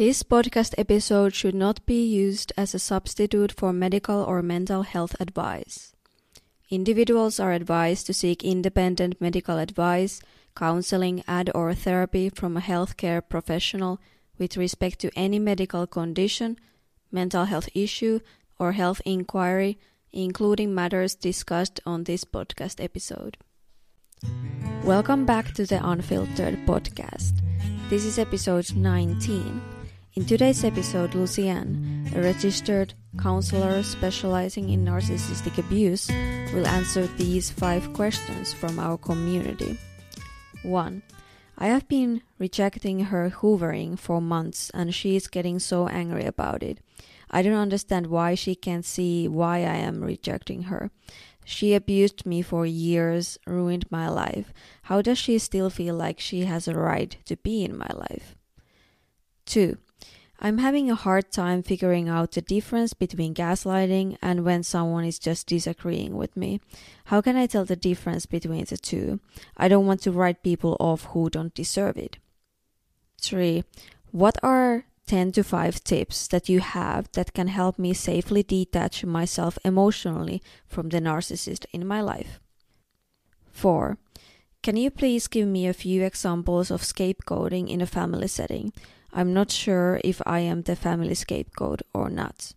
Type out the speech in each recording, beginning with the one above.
This podcast episode should not be used as a substitute for medical or mental health advice. Individuals are advised to seek independent medical advice, counseling, and or therapy from a healthcare professional with respect to any medical condition, mental health issue, or health inquiry, including matters discussed on this podcast episode. Welcome back to the Unfiltered podcast. This is episode 19. In today's episode, Lucianne, a registered counselor specializing in narcissistic abuse, will answer these five questions from our community. 1. I have been rejecting her hoovering for months and she is getting so angry about it. I don't understand why she can't see why I am rejecting her. She abused me for years, ruined my life. How does she still feel like she has a right to be in my life? 2. I'm having a hard time figuring out the difference between gaslighting and when someone is just disagreeing with me. How can I tell the difference between the two? I don't want to write people off who don't deserve it. 3. What are 10 to 5 tips that you have that can help me safely detach myself emotionally from the narcissist in my life? 4. Can you please give me a few examples of scapegoating in a family setting? I'm not sure if I am the family scapegoat or not.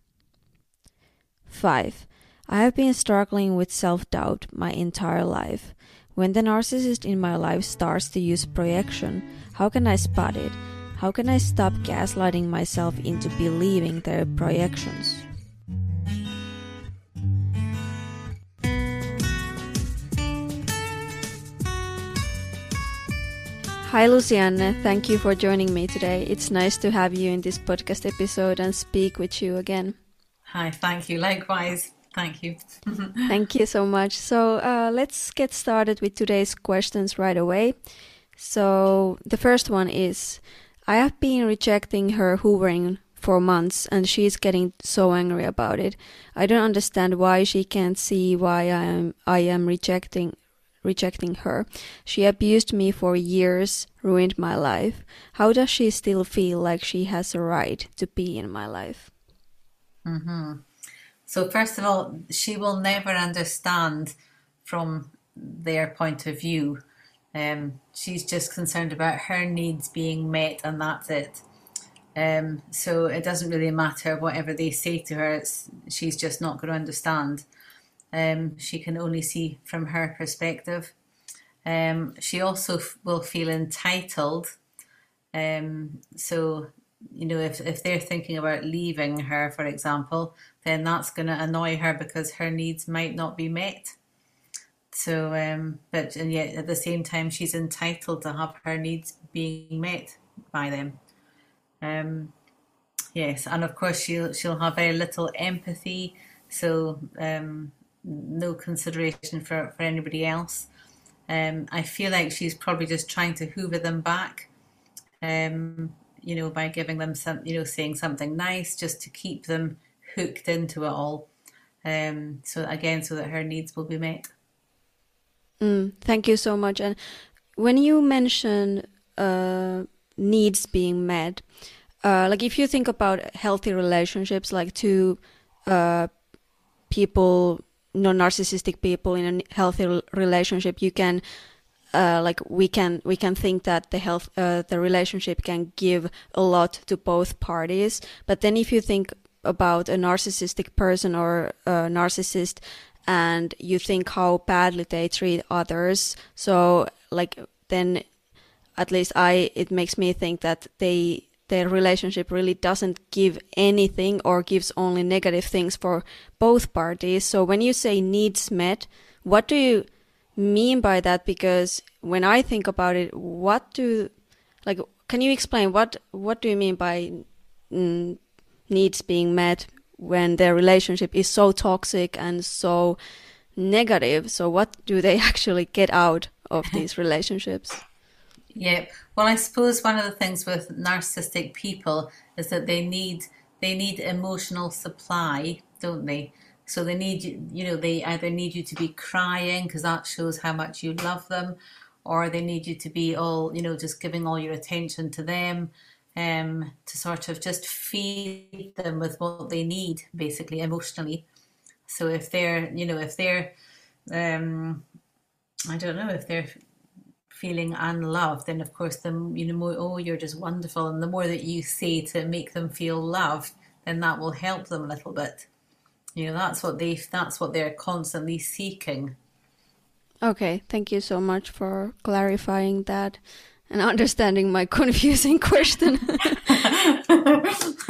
5. I have been struggling with self doubt my entire life. When the narcissist in my life starts to use projection, how can I spot it? How can I stop gaslighting myself into believing their projections? Hi, Lucianne. Thank you for joining me today. It's nice to have you in this podcast episode and speak with you again. Hi, thank you. Likewise. Thank you. thank you so much. So, uh, let's get started with today's questions right away. So, the first one is I have been rejecting her hoovering for months and she's getting so angry about it. I don't understand why she can't see why I am I am rejecting rejecting her. She abused me for years, ruined my life. How does she still feel like she has a right to be in my life? Mm-hmm. So, first of all, she will never understand from their point of view. Um, she's just concerned about her needs being met, and that's it. Um, so it doesn't really matter whatever they say to her. she's just not going to understand. Um, she can only see from her perspective. Um, she also f- will feel entitled. Um, so, you know, if, if they're thinking about leaving her, for example, then that's going to annoy her because her needs might not be met. So, um, but and yet at the same time, she's entitled to have her needs being met by them. Um, yes, and of course she'll she'll have very little empathy. So um, no consideration for, for anybody else. Um, I feel like she's probably just trying to hoover them back, um, you know, by giving them some, you know, saying something nice just to keep them hooked into it all. Um, so again, so that her needs will be met. Mm, thank you so much. And when you mention uh, needs being met, uh, like if you think about healthy relationships, like two uh, people non-narcissistic people in a healthy relationship you can uh, like we can we can think that the health uh, the relationship can give a lot to both parties. But then if you think about a narcissistic person or a narcissist and you think how badly they treat others so like then at least i it makes me think that they their relationship really doesn't give anything or gives only negative things for both parties. So when you say needs met, what do you mean by that? Because when I think about it, what do like can you explain what what do you mean by mm, needs being met when their relationship is so toxic and so negative? So what do they actually get out of these relationships? Yeah. Well, I suppose one of the things with narcissistic people is that they need they need emotional supply, don't they? So they need you, you know, they either need you to be crying because that shows how much you love them, or they need you to be all, you know, just giving all your attention to them. um, to sort of just feed them with what they need, basically emotionally. So if they're, you know, if they're, um, I don't know, if they're feeling unloved, then of course, the you know more, oh, you're just wonderful, and the more that you say to make them feel loved, then that will help them a little bit. You know, that's what they that's what they're constantly seeking. Okay, thank you so much for clarifying that and understanding my confusing question.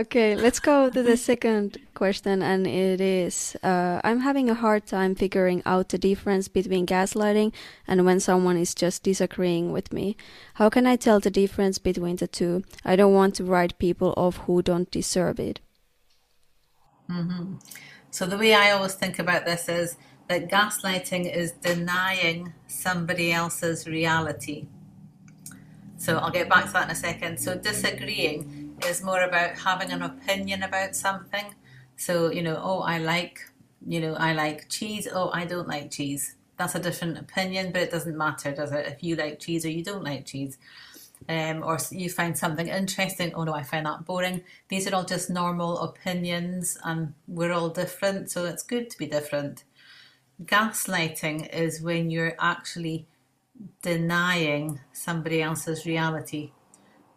okay, let's go to the second question, and it is uh, I'm having a hard time figuring out the difference between gaslighting and when someone is just disagreeing with me. How can I tell the difference between the two? I don't want to write people off who don't deserve it. Mm-hmm. So, the way I always think about this is that gaslighting is denying somebody else's reality. So I'll get back to that in a second. So disagreeing is more about having an opinion about something. So, you know, oh, I like, you know, I like cheese. Oh, I don't like cheese. That's a different opinion, but it doesn't matter, does it? If you like cheese or you don't like cheese. Um, or you find something interesting. Oh no, I find that boring. These are all just normal opinions, and we're all different, so it's good to be different. Gaslighting is when you're actually denying somebody else's reality.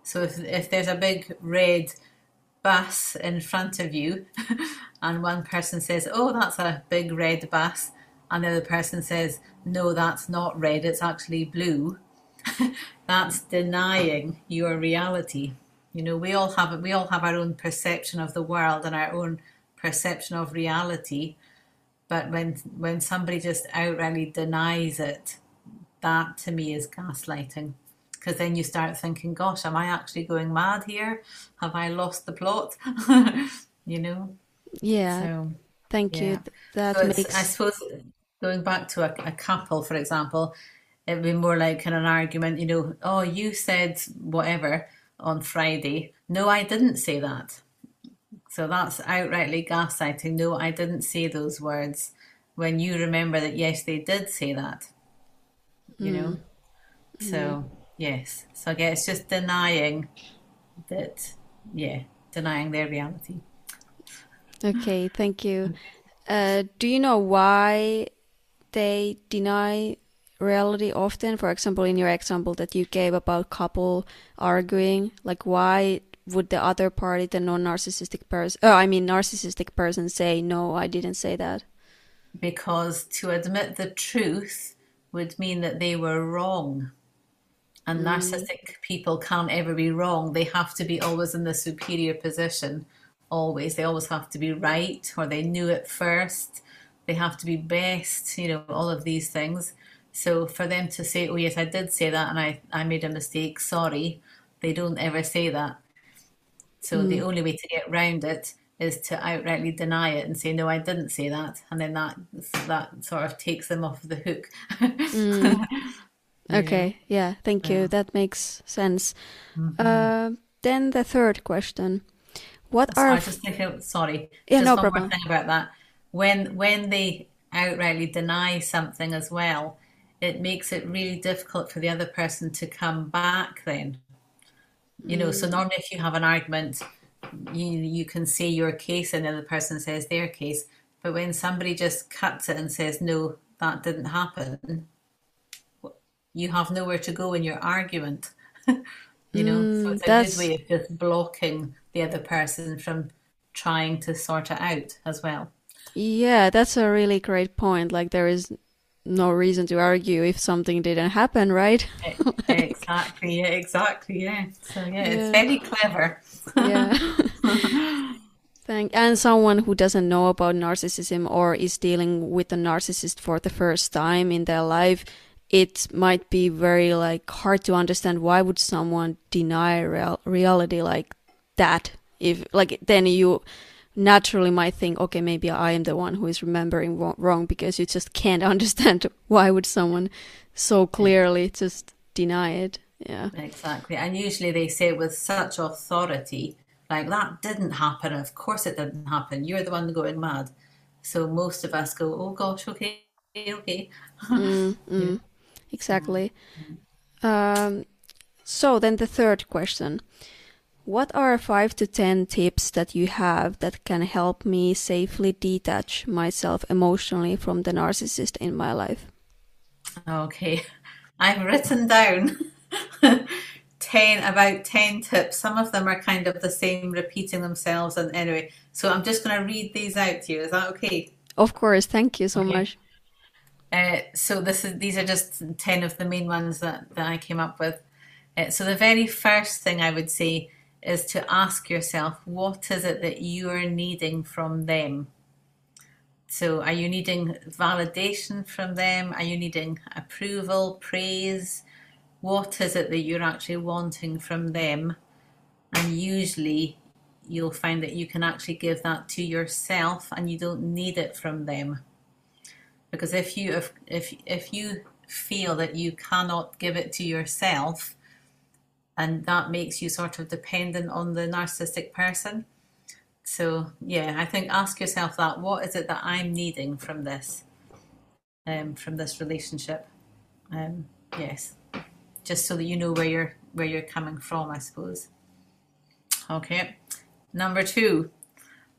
So if, if there's a big red bus in front of you and one person says, Oh, that's a big red bus, and the other person says, No, that's not red, it's actually blue, that's denying your reality. You know, we all have we all have our own perception of the world and our own perception of reality. But when when somebody just outrightly denies it, that to me is gaslighting because then you start thinking gosh am i actually going mad here? Have i lost the plot? You know? Yeah. So, thank yeah. you that so makes i suppose going back to a, a couple for example it would be more like in an argument you know oh you said whatever on friday. No i didn't say that. So that's outrightly gaslighting. No i didn't say those words when you remember that yes they did say that you know. Mm. So yes, so I guess just denying that, yeah, denying their reality. Okay, thank you. Uh, do you know why they deny reality often? For example, in your example that you gave about couple arguing, like why would the other party, the non-narcissistic person, oh, I mean narcissistic person, say no, I didn't say that? Because to admit the truth would mean that they were wrong. And mm. narcissistic people can't ever be wrong. They have to be always in the superior position, always. They always have to be right, or they knew it first. They have to be best, you know, all of these things. So for them to say, oh, yes, I did say that and I, I made a mistake, sorry, they don't ever say that. So mm. the only way to get around it is to outrightly deny it and say no i didn't say that. And then that that sort of takes them off the hook. Mm. okay. Yeah. Thank you. Yeah. that makes sense. Mm-hmm. uh, then the third question. What so are I just think sorry. Yeah just no one problem. more thing about that. When when they outrightly deny something as well it makes it really difficult for the other person to come back then. You know so mm. normally if you have an argument you you can say your case and then the other person says their case. But when somebody just cuts it and says, no, that didn't happen, you have nowhere to go in your argument. you know, mm, so it's a that's... good way of just blocking the other person from trying to sort it out as well. Yeah, that's a really great point. Like there is no reason to argue if something didn't happen, right? exactly, yeah, exactly, yeah. So yeah, yeah. it's very clever. yeah. Thank and someone who doesn't know about narcissism or is dealing with a narcissist for the first time in their life, it might be very like hard to understand why would someone deny real, reality like that if like then you naturally might think, okay, maybe I am the one who is remembering wrong because you just can't understand why would someone so clearly just deny it. Yeah. Exactly. And usually they say it with such authority, like that didn't happen. Of course it didn't happen. You're the one going mad. So most of us go, oh gosh, okay, okay. mm, mm, exactly. Mm. Um, So then the third question. What are 5 to 10 tips that you have that can help me safely detach myself emotionally from the narcissist in my life? Okay. I've written down 10 about 10 tips. Some of them are kind of the same repeating themselves and anyway, so I'm just going to read these out to you. Is that okay? Of course. Thank you so okay. much. Uh, so this is these are just 10 of the main ones that, that I came up with. Uh, so the very first thing I would say is to ask yourself what is it that you are needing from them? So are you needing validation from them? Are you needing approval, praise? What is it that you're actually wanting from them? And usually you'll find that you can actually give that to yourself and you don't need it from them. Because if you if if, if you feel that you cannot give it to yourself, and that makes you sort of dependent on the narcissistic person. So yeah, I think ask yourself that: what is it that I'm needing from this, um, from this relationship? Um, yes, just so that you know where you're where you're coming from, I suppose. Okay, number two,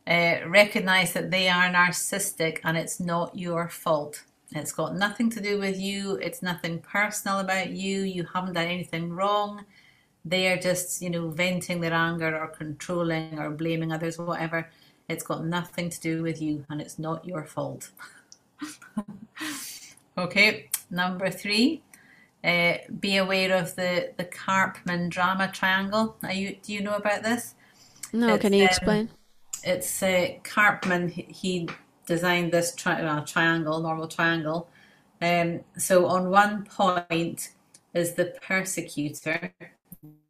uh, recognize that they are narcissistic and it's not your fault. It's got nothing to do with you. It's nothing personal about you. You haven't done anything wrong they are just, you know, venting their anger or controlling or blaming others, whatever. It's got nothing to do with you and it's not your fault. okay, number three, uh, be aware of the, the Karpman drama triangle. Are you, do you know about this? No, it's, can you um, explain? It's uh, Karpman, he designed this tri- uh, triangle, normal triangle. Um, so on one point is the persecutor,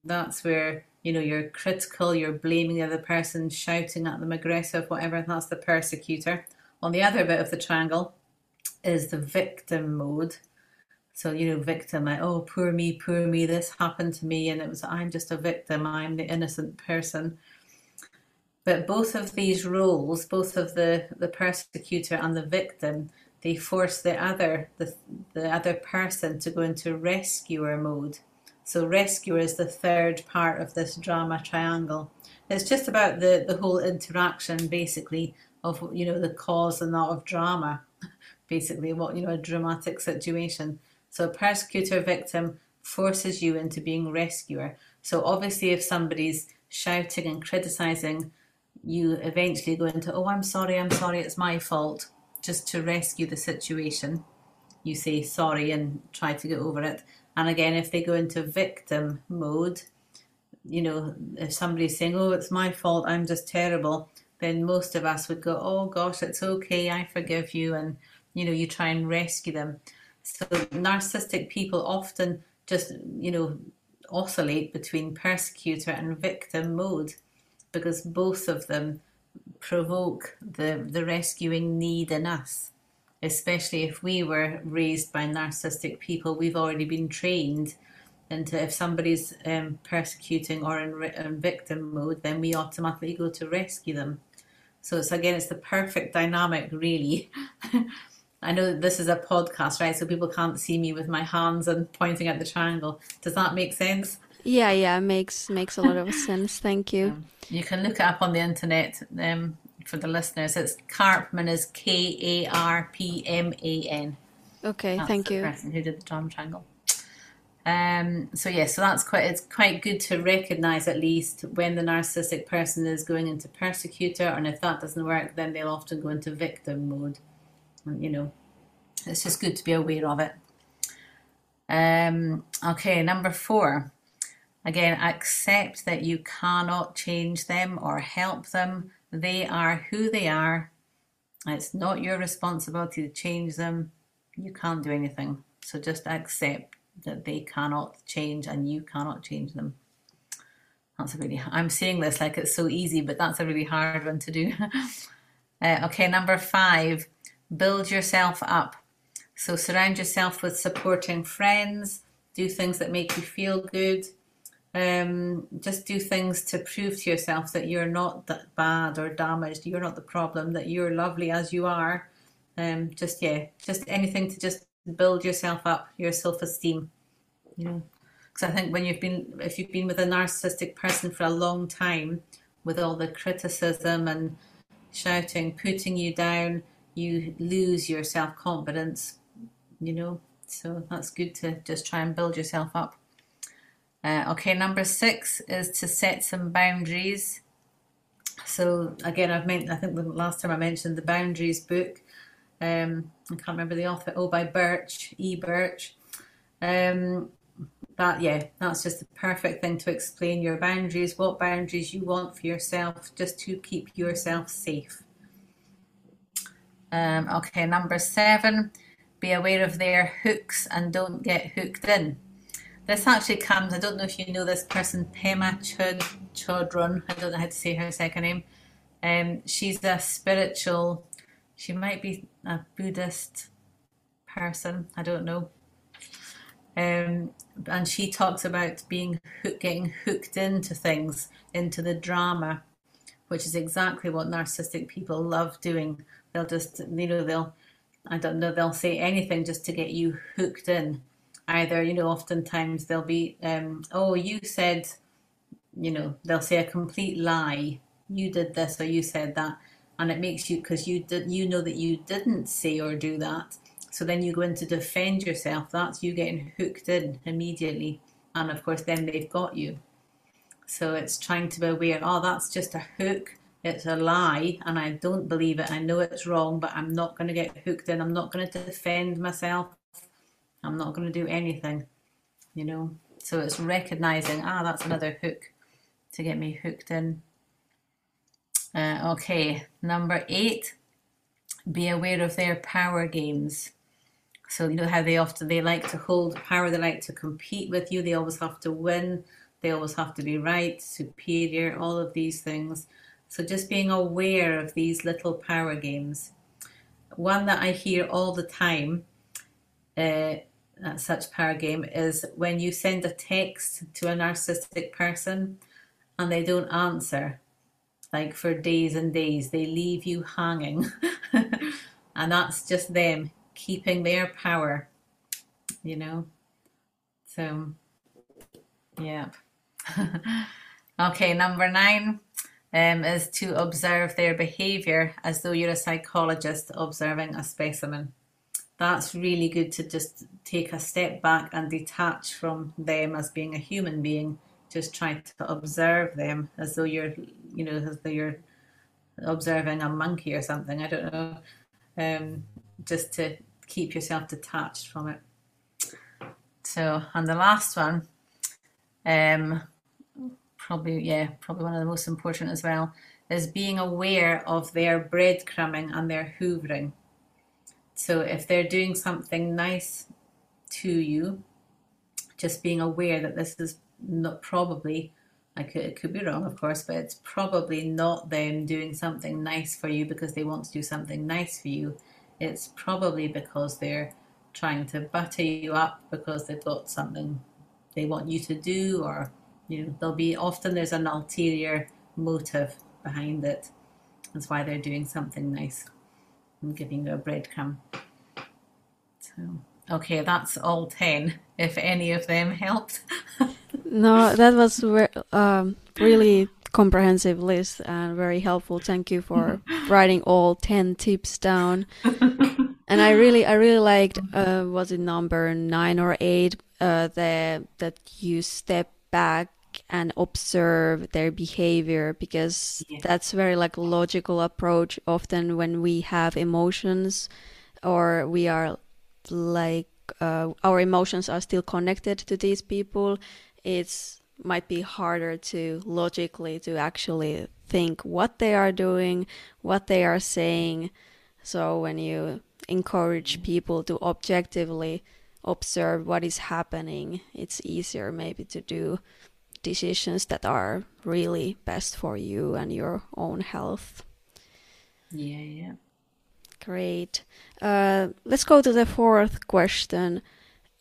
that's where you know you're critical, you're blaming the other person, shouting at them, aggressive, whatever. That's the persecutor. On the other bit of the triangle is the victim mode. So you know, victim, like oh poor me, poor me, this happened to me, and it was I'm just a victim, I'm the innocent person. But both of these roles, both of the the persecutor and the victim, they force the other the the other person to go into rescuer mode so rescue is the third part of this drama triangle. It's just about the, the whole interaction basically of you know the cause and not of drama. Basically what you know, a dramatic situation. So a persecutor victim forces you into being rescuer. So obviously if somebody's shouting and criticizing, you eventually go into, oh I'm sorry, I'm sorry, it's my fault, just to rescue the situation. You say sorry and try to get over it. And again, if they go into victim mode, you know, if somebody's saying, oh, it's my fault, I'm just terrible, then most of us would go, oh gosh, it's okay, I forgive you. And, you know, you try and rescue them. So narcissistic people often just, you know, oscillate between persecutor and victim mode because both of them provoke the, the rescuing need in us especially if we were raised by narcissistic people, we've already been trained into if somebody's um, persecuting or in, in victim mode, then we automatically go to rescue them. So it's again, it's the perfect dynamic, really. I know this is a podcast, right? So people can't see me with my hands and pointing at the triangle. Does that make sense? Yeah, yeah, makes makes a lot of sense. Thank you. Um, you can look it up on the internet. Um, for the listeners, it's Karpman is K A R P M A N. Okay, that's thank you. Person who did the drama triangle. Um, so yeah, so that's quite it's quite good to recognize at least when the narcissistic person is going into persecutor, and if that doesn't work, then they'll often go into victim mode. And you know, it's just good to be aware of it. Um, okay, number four. Again, accept that you cannot change them or help them they are who they are. It's not your responsibility to change them. You can't do anything. So just accept that they cannot change and you cannot change them. That's a really, I'm saying this like it's so easy, but that's a really hard one to do. uh, okay, number five, build yourself up. So surround yourself with supporting friends, do things that make you feel good, um, just do things to prove to yourself that you're not that bad or damaged. You're not the problem. That you're lovely as you are. Um, just yeah, just anything to just build yourself up, your self esteem. You know, Because I think when you've been, if you've been with a narcissistic person for a long time, with all the criticism and shouting, putting you down, you lose your self confidence, you know. So that's good to just try and build yourself up. Uh, okay, number six is to set some boundaries. So again, I've meant I think the last time I mentioned the boundaries book. Um, I can't remember the author. Oh, by Birch E. Birch. Um, that yeah, that's just the perfect thing to explain your boundaries, what boundaries you want for yourself, just to keep yourself safe. Um, okay, number seven, be aware of their hooks and don't get hooked in. This actually comes, I don't know if you know this person, Pema Chodron, I don't know how to say her second name. Um, she's a spiritual, she might be a Buddhist person, I don't know. Um, and she talks about being getting hooked into things, into the drama, which is exactly what narcissistic people love doing. They'll just, you know, they'll, I don't know, they'll say anything just to get you hooked in either, you know, oftentimes they'll be, um, oh, you said, you know, they'll say a complete lie. You did this or you said that. And it makes you, because you did, you know that you didn't say or do that. So then you go in to defend yourself. That's you getting hooked in immediately. And of course, then they've got you. So it's trying to be aware, oh, that's just a hook. It's a lie, and I don't believe it. I know it's wrong, but I'm not going to get hooked in. I'm not going to defend myself. I'm not going to do anything, you know. So it's recognizing, ah, that's another hook to get me hooked in. Uh, okay, number eight, be aware of their power games. So you know how they often they like to hold power, they like to compete with you, they always have to win, they always have to be right, superior, all of these things. So just being aware of these little power games. One that I hear all the time uh, such power game is when you send a text to a narcissistic person and they don't answer, like for days and days, they leave you hanging. and that's just them keeping their power, you know? So, yeah. okay, number nine um, is to observe their behavior as though you're a psychologist observing a specimen that's really good to just take a step back and detach from them as being a human being. Just try to observe them as though you're, you know, as though you're observing a monkey or something. I don't know. Um, just to keep yourself detached from it. So, and the last one, um, probably yeah, probably one of the most important as well, is being aware of their breadcrumbing and their hoovering. So if they're doing something nice to you, just being aware that this is not probably, I could, it could be wrong, of course, but it's probably not them doing something nice for you because they want to do something nice for you. It's probably because they're trying to butter you up because they've got something they want you to do, or you know, there'll be often there's an ulterior motive behind it. That's why they're doing something nice. I'm giving you a breadcrumb. So, okay, that's all 10, if any of them helped. no, that was re- um, really comprehensive list and very helpful. Thank you for writing all 10 tips down. and I really, I really liked, uh, was it number nine or eight, uh, the, that you step back and observe their behavior because yeah. that's very like logical approach often when we have emotions or we are like uh, our emotions are still connected to these people it's might be harder to logically to actually think what they are doing what they are saying so when you encourage people to objectively observe what is happening it's easier maybe to do decisions that are really best for you and your own health. Yeah, yeah. Great. Uh, let's go to the fourth question.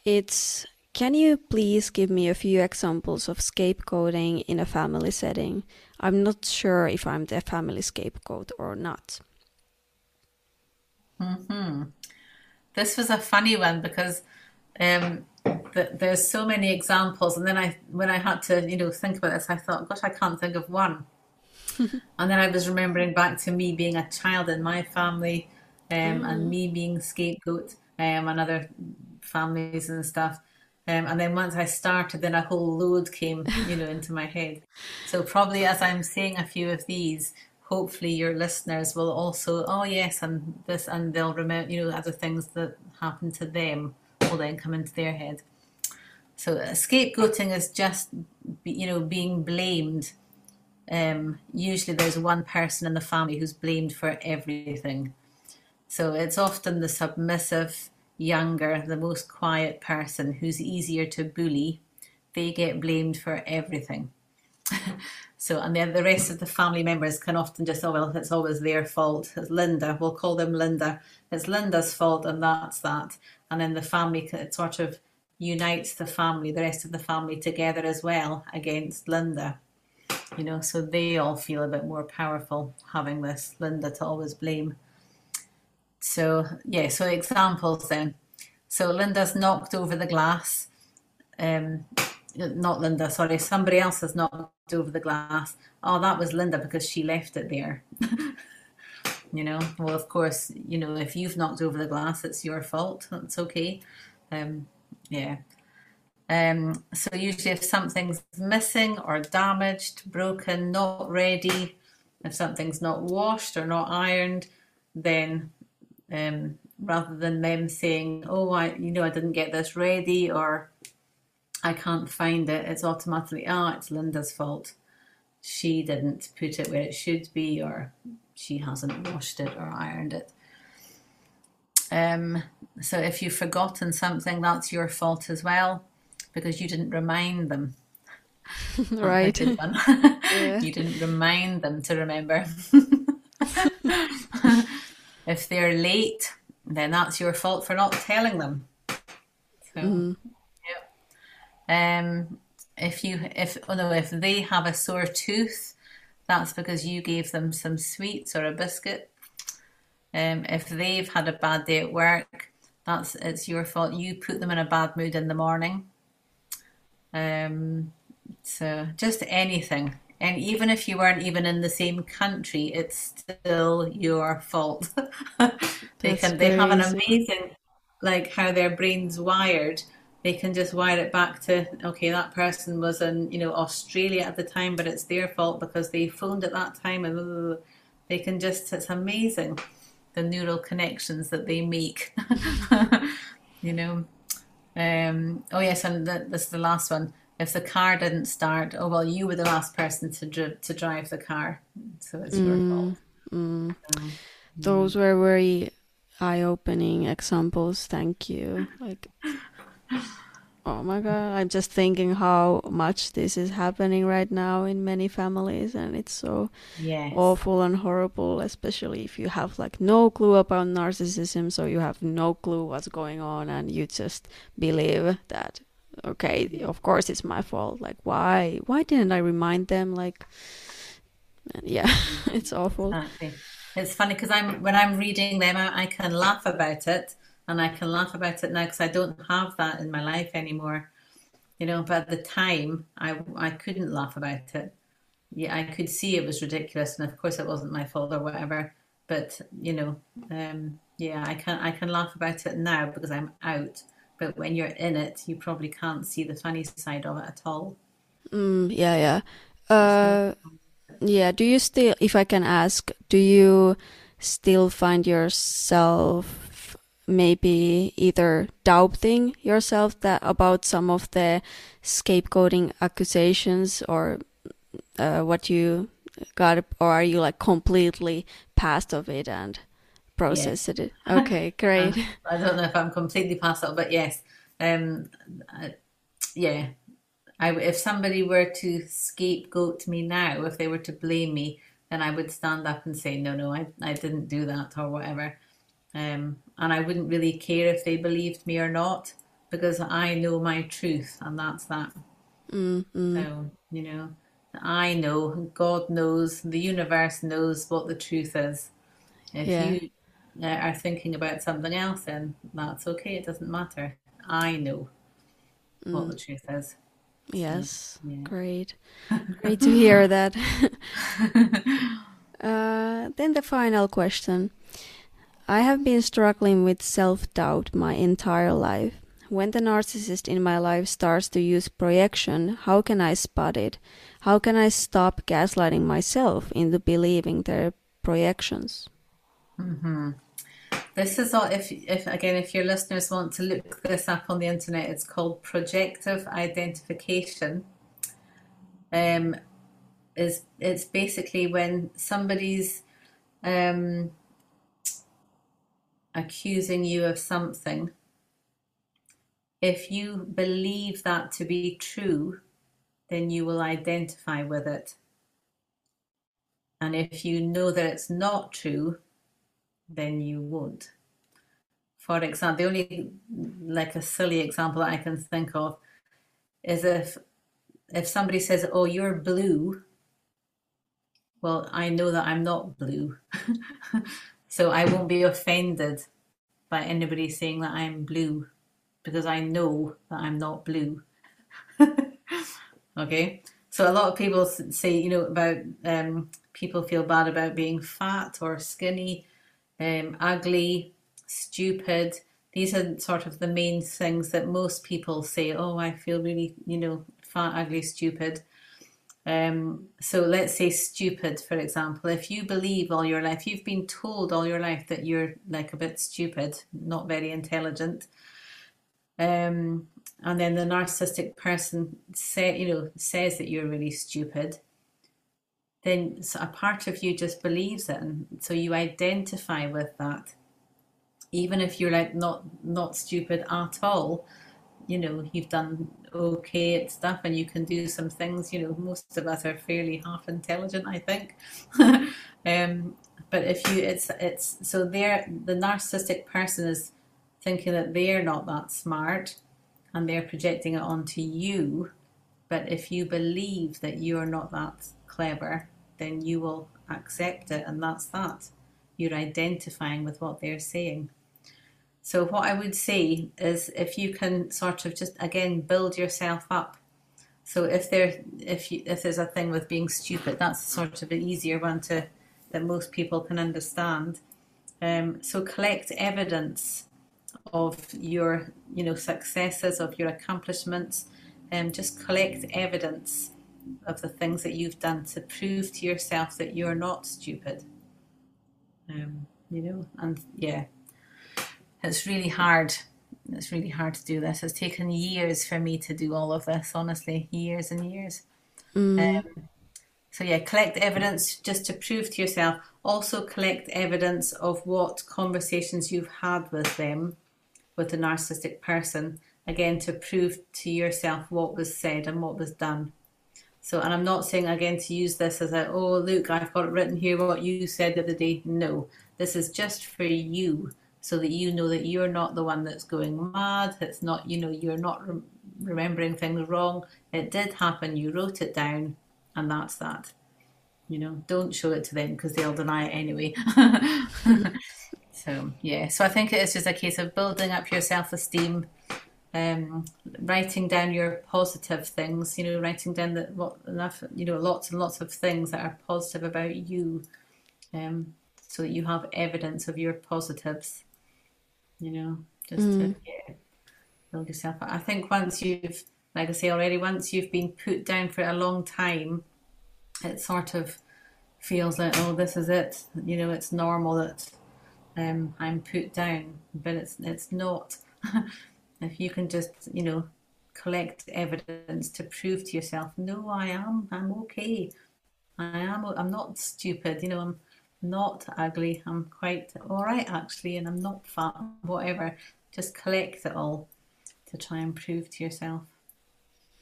It's can you please give me a few examples of scapegoating in a family setting? I'm not sure if I'm the family scapegoat or not. Hmm. This was a funny one because um, that there's so many examples, and then I, when I had to, you know, think about this, I thought, gosh, I can't think of one. and then I was remembering back to me being a child in my family, um, mm. and me being scapegoat, um, and other families and stuff. Um, and then once I started, then a whole load came, you know, into my head. So probably as I'm saying a few of these, hopefully your listeners will also, oh yes, and this, and they'll remember, you know, other things that happened to them then come into their head. So scapegoating is just, you know, being blamed. Um, usually there's one person in the family who's blamed for everything. So it's often the submissive, younger, the most quiet person who's easier to bully. They get blamed for everything. So, and then the rest of the family members can often just, oh, well, it's always their fault. It's Linda. We'll call them Linda. It's Linda's fault, and that's that. And then the family, sort of unites the family, the rest of the family together as well against Linda. You know, so they all feel a bit more powerful having this Linda to always blame. So, yeah, so examples then. So Linda's knocked over the glass. Um, not Linda, sorry, somebody else has knocked over the glass. Oh, that was Linda because she left it there. you know, well, of course, you know, if you've knocked over the glass, it's your fault. That's okay. Um, yeah. Um, so usually if something's missing or damaged, broken, not ready, if something's not washed or not ironed, then um, rather than them saying, "Oh, I, you know, I didn't get this ready," or I can't find it, it's automatically, ah, oh, it's Linda's fault. She didn't put it where it should be, or she hasn't washed it or ironed it. Um, so if you've forgotten something, that's your fault as well, because you didn't remind them. right. yeah. You didn't remind them to remember. if they're late, then that's your fault for not telling them. So. Mm. Um, if you if oh no, if they have a sore tooth, that's because you gave them some sweets or a biscuit. Um, if they've had a bad day at work, that's it's your fault. You put them in a bad mood in the morning. Um, so just anything, and even if you weren't even in the same country, it's still your fault. they can they have an amazing like how their brains wired they can just wire it back to okay that person was in you know australia at the time but it's their fault because they phoned at that time and they can just it's amazing the neural connections that they make you know. Um, oh yes and the, this is the last one. If the car didn't start oh well you were the last person to dr- to drive the car so it's mm, your fault. mm. Um, those were very eye-opening examples. Thank you. Like Oh my god, I'm just thinking how much this is happening right now in many families and it's so yes. awful and horrible, especially if you have like no clue about narcissism, so you have no clue what's going on and you just believe that okay, of course it's my fault. Like why why didn't I remind them like yeah, it's awful. It's funny because I'm when I'm reading them I, I can laugh about it and I can laugh about it now because I don't have that in my life anymore. You know, but at the time, I I couldn't laugh about it. Yeah, I could see it was ridiculous, and of course, it wasn't my fault or whatever. But you know, um, yeah, I can I can laugh about it now because I'm out. But when you're in it, you probably can't see the funny side of it at all. Mm, yeah, yeah. Uh, yeah. Do you still, if I can ask, do you still find yourself maybe either doubting yourself that about some of the scapegoating accusations or uh, what you got or are you like completely past of it and processed yes. it? Okay great. Uh, i don't know if i'm completely past it but yes. Um uh, yeah. I, if somebody were to scapegoat me now if they were to blame me then i would stand up and say no no i, I didn't do that or whatever um, and I wouldn't really care if they believed me or not because I know my truth, and that's that. Mm-hmm. So, you know, I know, God knows, the universe knows what the truth is. If yeah. you are thinking about something else, then that's okay, it doesn't matter. I know. mm. what the truth is. Yes, yeah. great. great to hear that. uh, then the final question. I have been struggling with self doubt my entire life. When the narcissist in my life starts to use projection, how can I spot it? How can I stop gaslighting myself into believing their projections? Mm-hmm. This is all. If, if again, if your listeners want to look this up on the internet, it's called projective identification. Um, is it's basically when somebody's um accusing you of something if you believe that to be true, then you will identify with it. And if you know that it's not true, then you won't. For example, the only like a silly example that I can think of is if if somebody says, "Oh, you're blue," well, I know that I'm not blue, so I won't be offended by anybody saying that I'm blue because I know that I'm not blue. okay, so a lot of people say, you know, about um, people feel bad about being fat or skinny, um, ugly, stupid. These are sort of the main things that most people say. Oh, I feel really, you know, fat, ugly, stupid. Um, so let's say stupid, for example. If you believe all your life, you've been told all your life that you're like a bit stupid, not very intelligent, um, and then the narcissistic person say, you know, says that you're really stupid, then a part of you just believes it, and so you identify with that, even if you're like not not stupid at all. You know, you've done okay at stuff, and you can do some things. You know, most of us are fairly half intelligent, I think. um, but if you, it's it's so there, the narcissistic person is thinking that they're not that smart and they're projecting it onto you. But if you believe that you're not that clever, then you will accept it, and that's that. You're identifying with what they're saying. So, what I would say is if you can sort of just again build yourself up. So, if there, if you, if there's a thing with being stupid, that's sort of an easier one to that most people can understand. Um, so, collect evidence of your you know successes of your accomplishments and um, just collect evidence of the things that you've done to prove to yourself that you're not stupid um, you know and yeah it's really hard. It's really hard to do this it's taken years for me to do all of this honestly. Years and years. Mm. um, so yeah collect evidence just to prove to yourself. Also collect evidence of what conversations you've had with them with the narcissistic person, again, to prove to yourself what was said and what was done. So, and I'm not saying again to use this as a, oh, look, I've got it written here what you said the other day. No, this is just for you so that you know that you're not the one that's going mad. It's not, you know, you're not re- remembering things wrong. It did happen. You wrote it down, and that's that. You know, don't show it to them because they'll deny it anyway. So yeah, so I think it is just a case of building up your self esteem, um, writing down your positive things. You know, writing down that what enough, you know, lots and lots of things that are positive about you, um, so that you have evidence of your positives. You know, just mm. to yeah, build yourself up. I think once you've, like I say already, once you've been put down for a long time, it sort of feels like oh, this is it. You know, it's normal that um, I'm put down, but it's it's not. if you can just you know collect evidence to prove to yourself, no, I am, I'm okay. I am. I'm not stupid. You know, I'm not ugly. I'm quite all right actually, and I'm not fat. Whatever. Just collect it all to try and prove to yourself.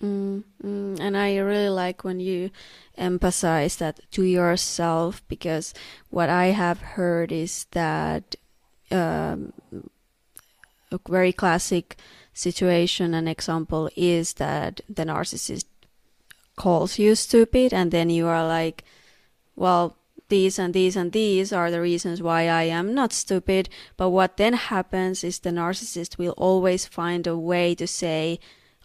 Mm, mm, and I really like when you emphasize that to yourself because what I have heard is that um, a very classic situation and example is that the narcissist calls you stupid and then you are like, well, these and these and these are the reasons why I am not stupid. But what then happens is the narcissist will always find a way to say,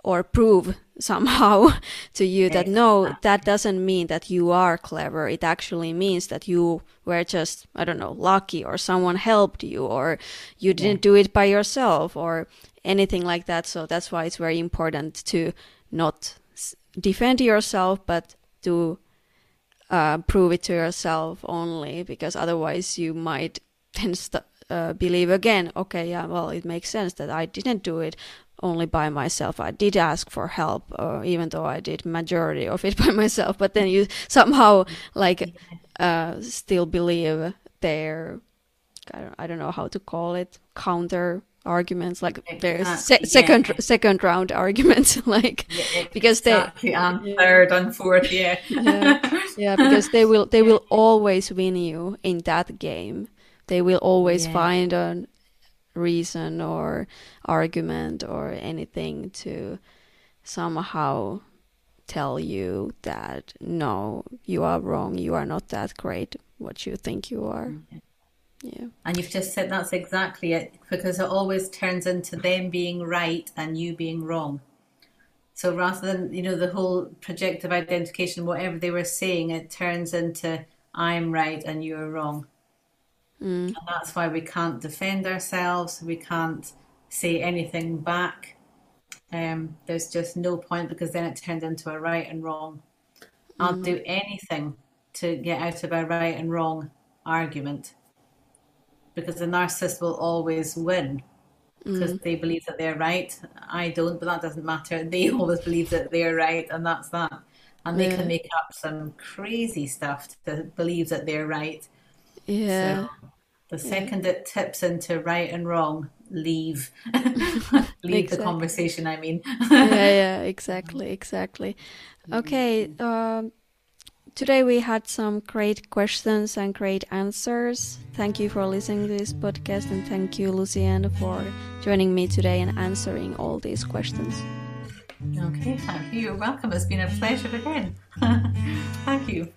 or prove somehow to you that no, that doesn't mean that you are clever. It actually means that you were just, I don't know, lucky or someone helped you or you didn't yeah. do it by yourself or anything like that. So that's why it's very important to not defend yourself, but to uh, prove it to yourself only because otherwise you might then st- uh, believe again okay yeah well it makes sense that i didn't do it only by myself. I did ask for help, uh, even though I did majority of it by myself. But then you somehow like uh, still believe their I don't, I don't know how to call it counter arguments like their se- second yeah. second round arguments like yeah, because exactly. they and yeah. third and fourth yeah. yeah yeah because they will they will always win you in that game they will always find a reason or argument or anything to somehow tell you that no, you are wrong, you are not that great what you think you are. Mm, Yeah. And you've just said that's exactly it because it always turns into them being right and you being wrong. So rather than, you know, the whole projective identification, whatever they were saying, it turns into I'm right and you're wrong. Mm. And that's why we can't defend ourselves. We can't say anything back. Um, there's just no point because then it turns into a right and wrong. I'll mm. do anything to get out of a right and wrong argument because the narcissist will always win because mm. they believe that they're right. I don't, but that doesn't matter. They always believe that they're right, and that's that. And they yeah. can make up some crazy stuff to believe that they're right. Yeah. So, the second it tips into right and wrong, leave. leave exactly. the conversation, I mean. yeah, yeah, exactly, exactly. Okay, um, today we had some great questions and great answers. Thank you for listening to this podcast, and thank you, Lucianne, for joining me today and answering all these questions. Okay, thank you. You're welcome. It's been a pleasure again. thank you.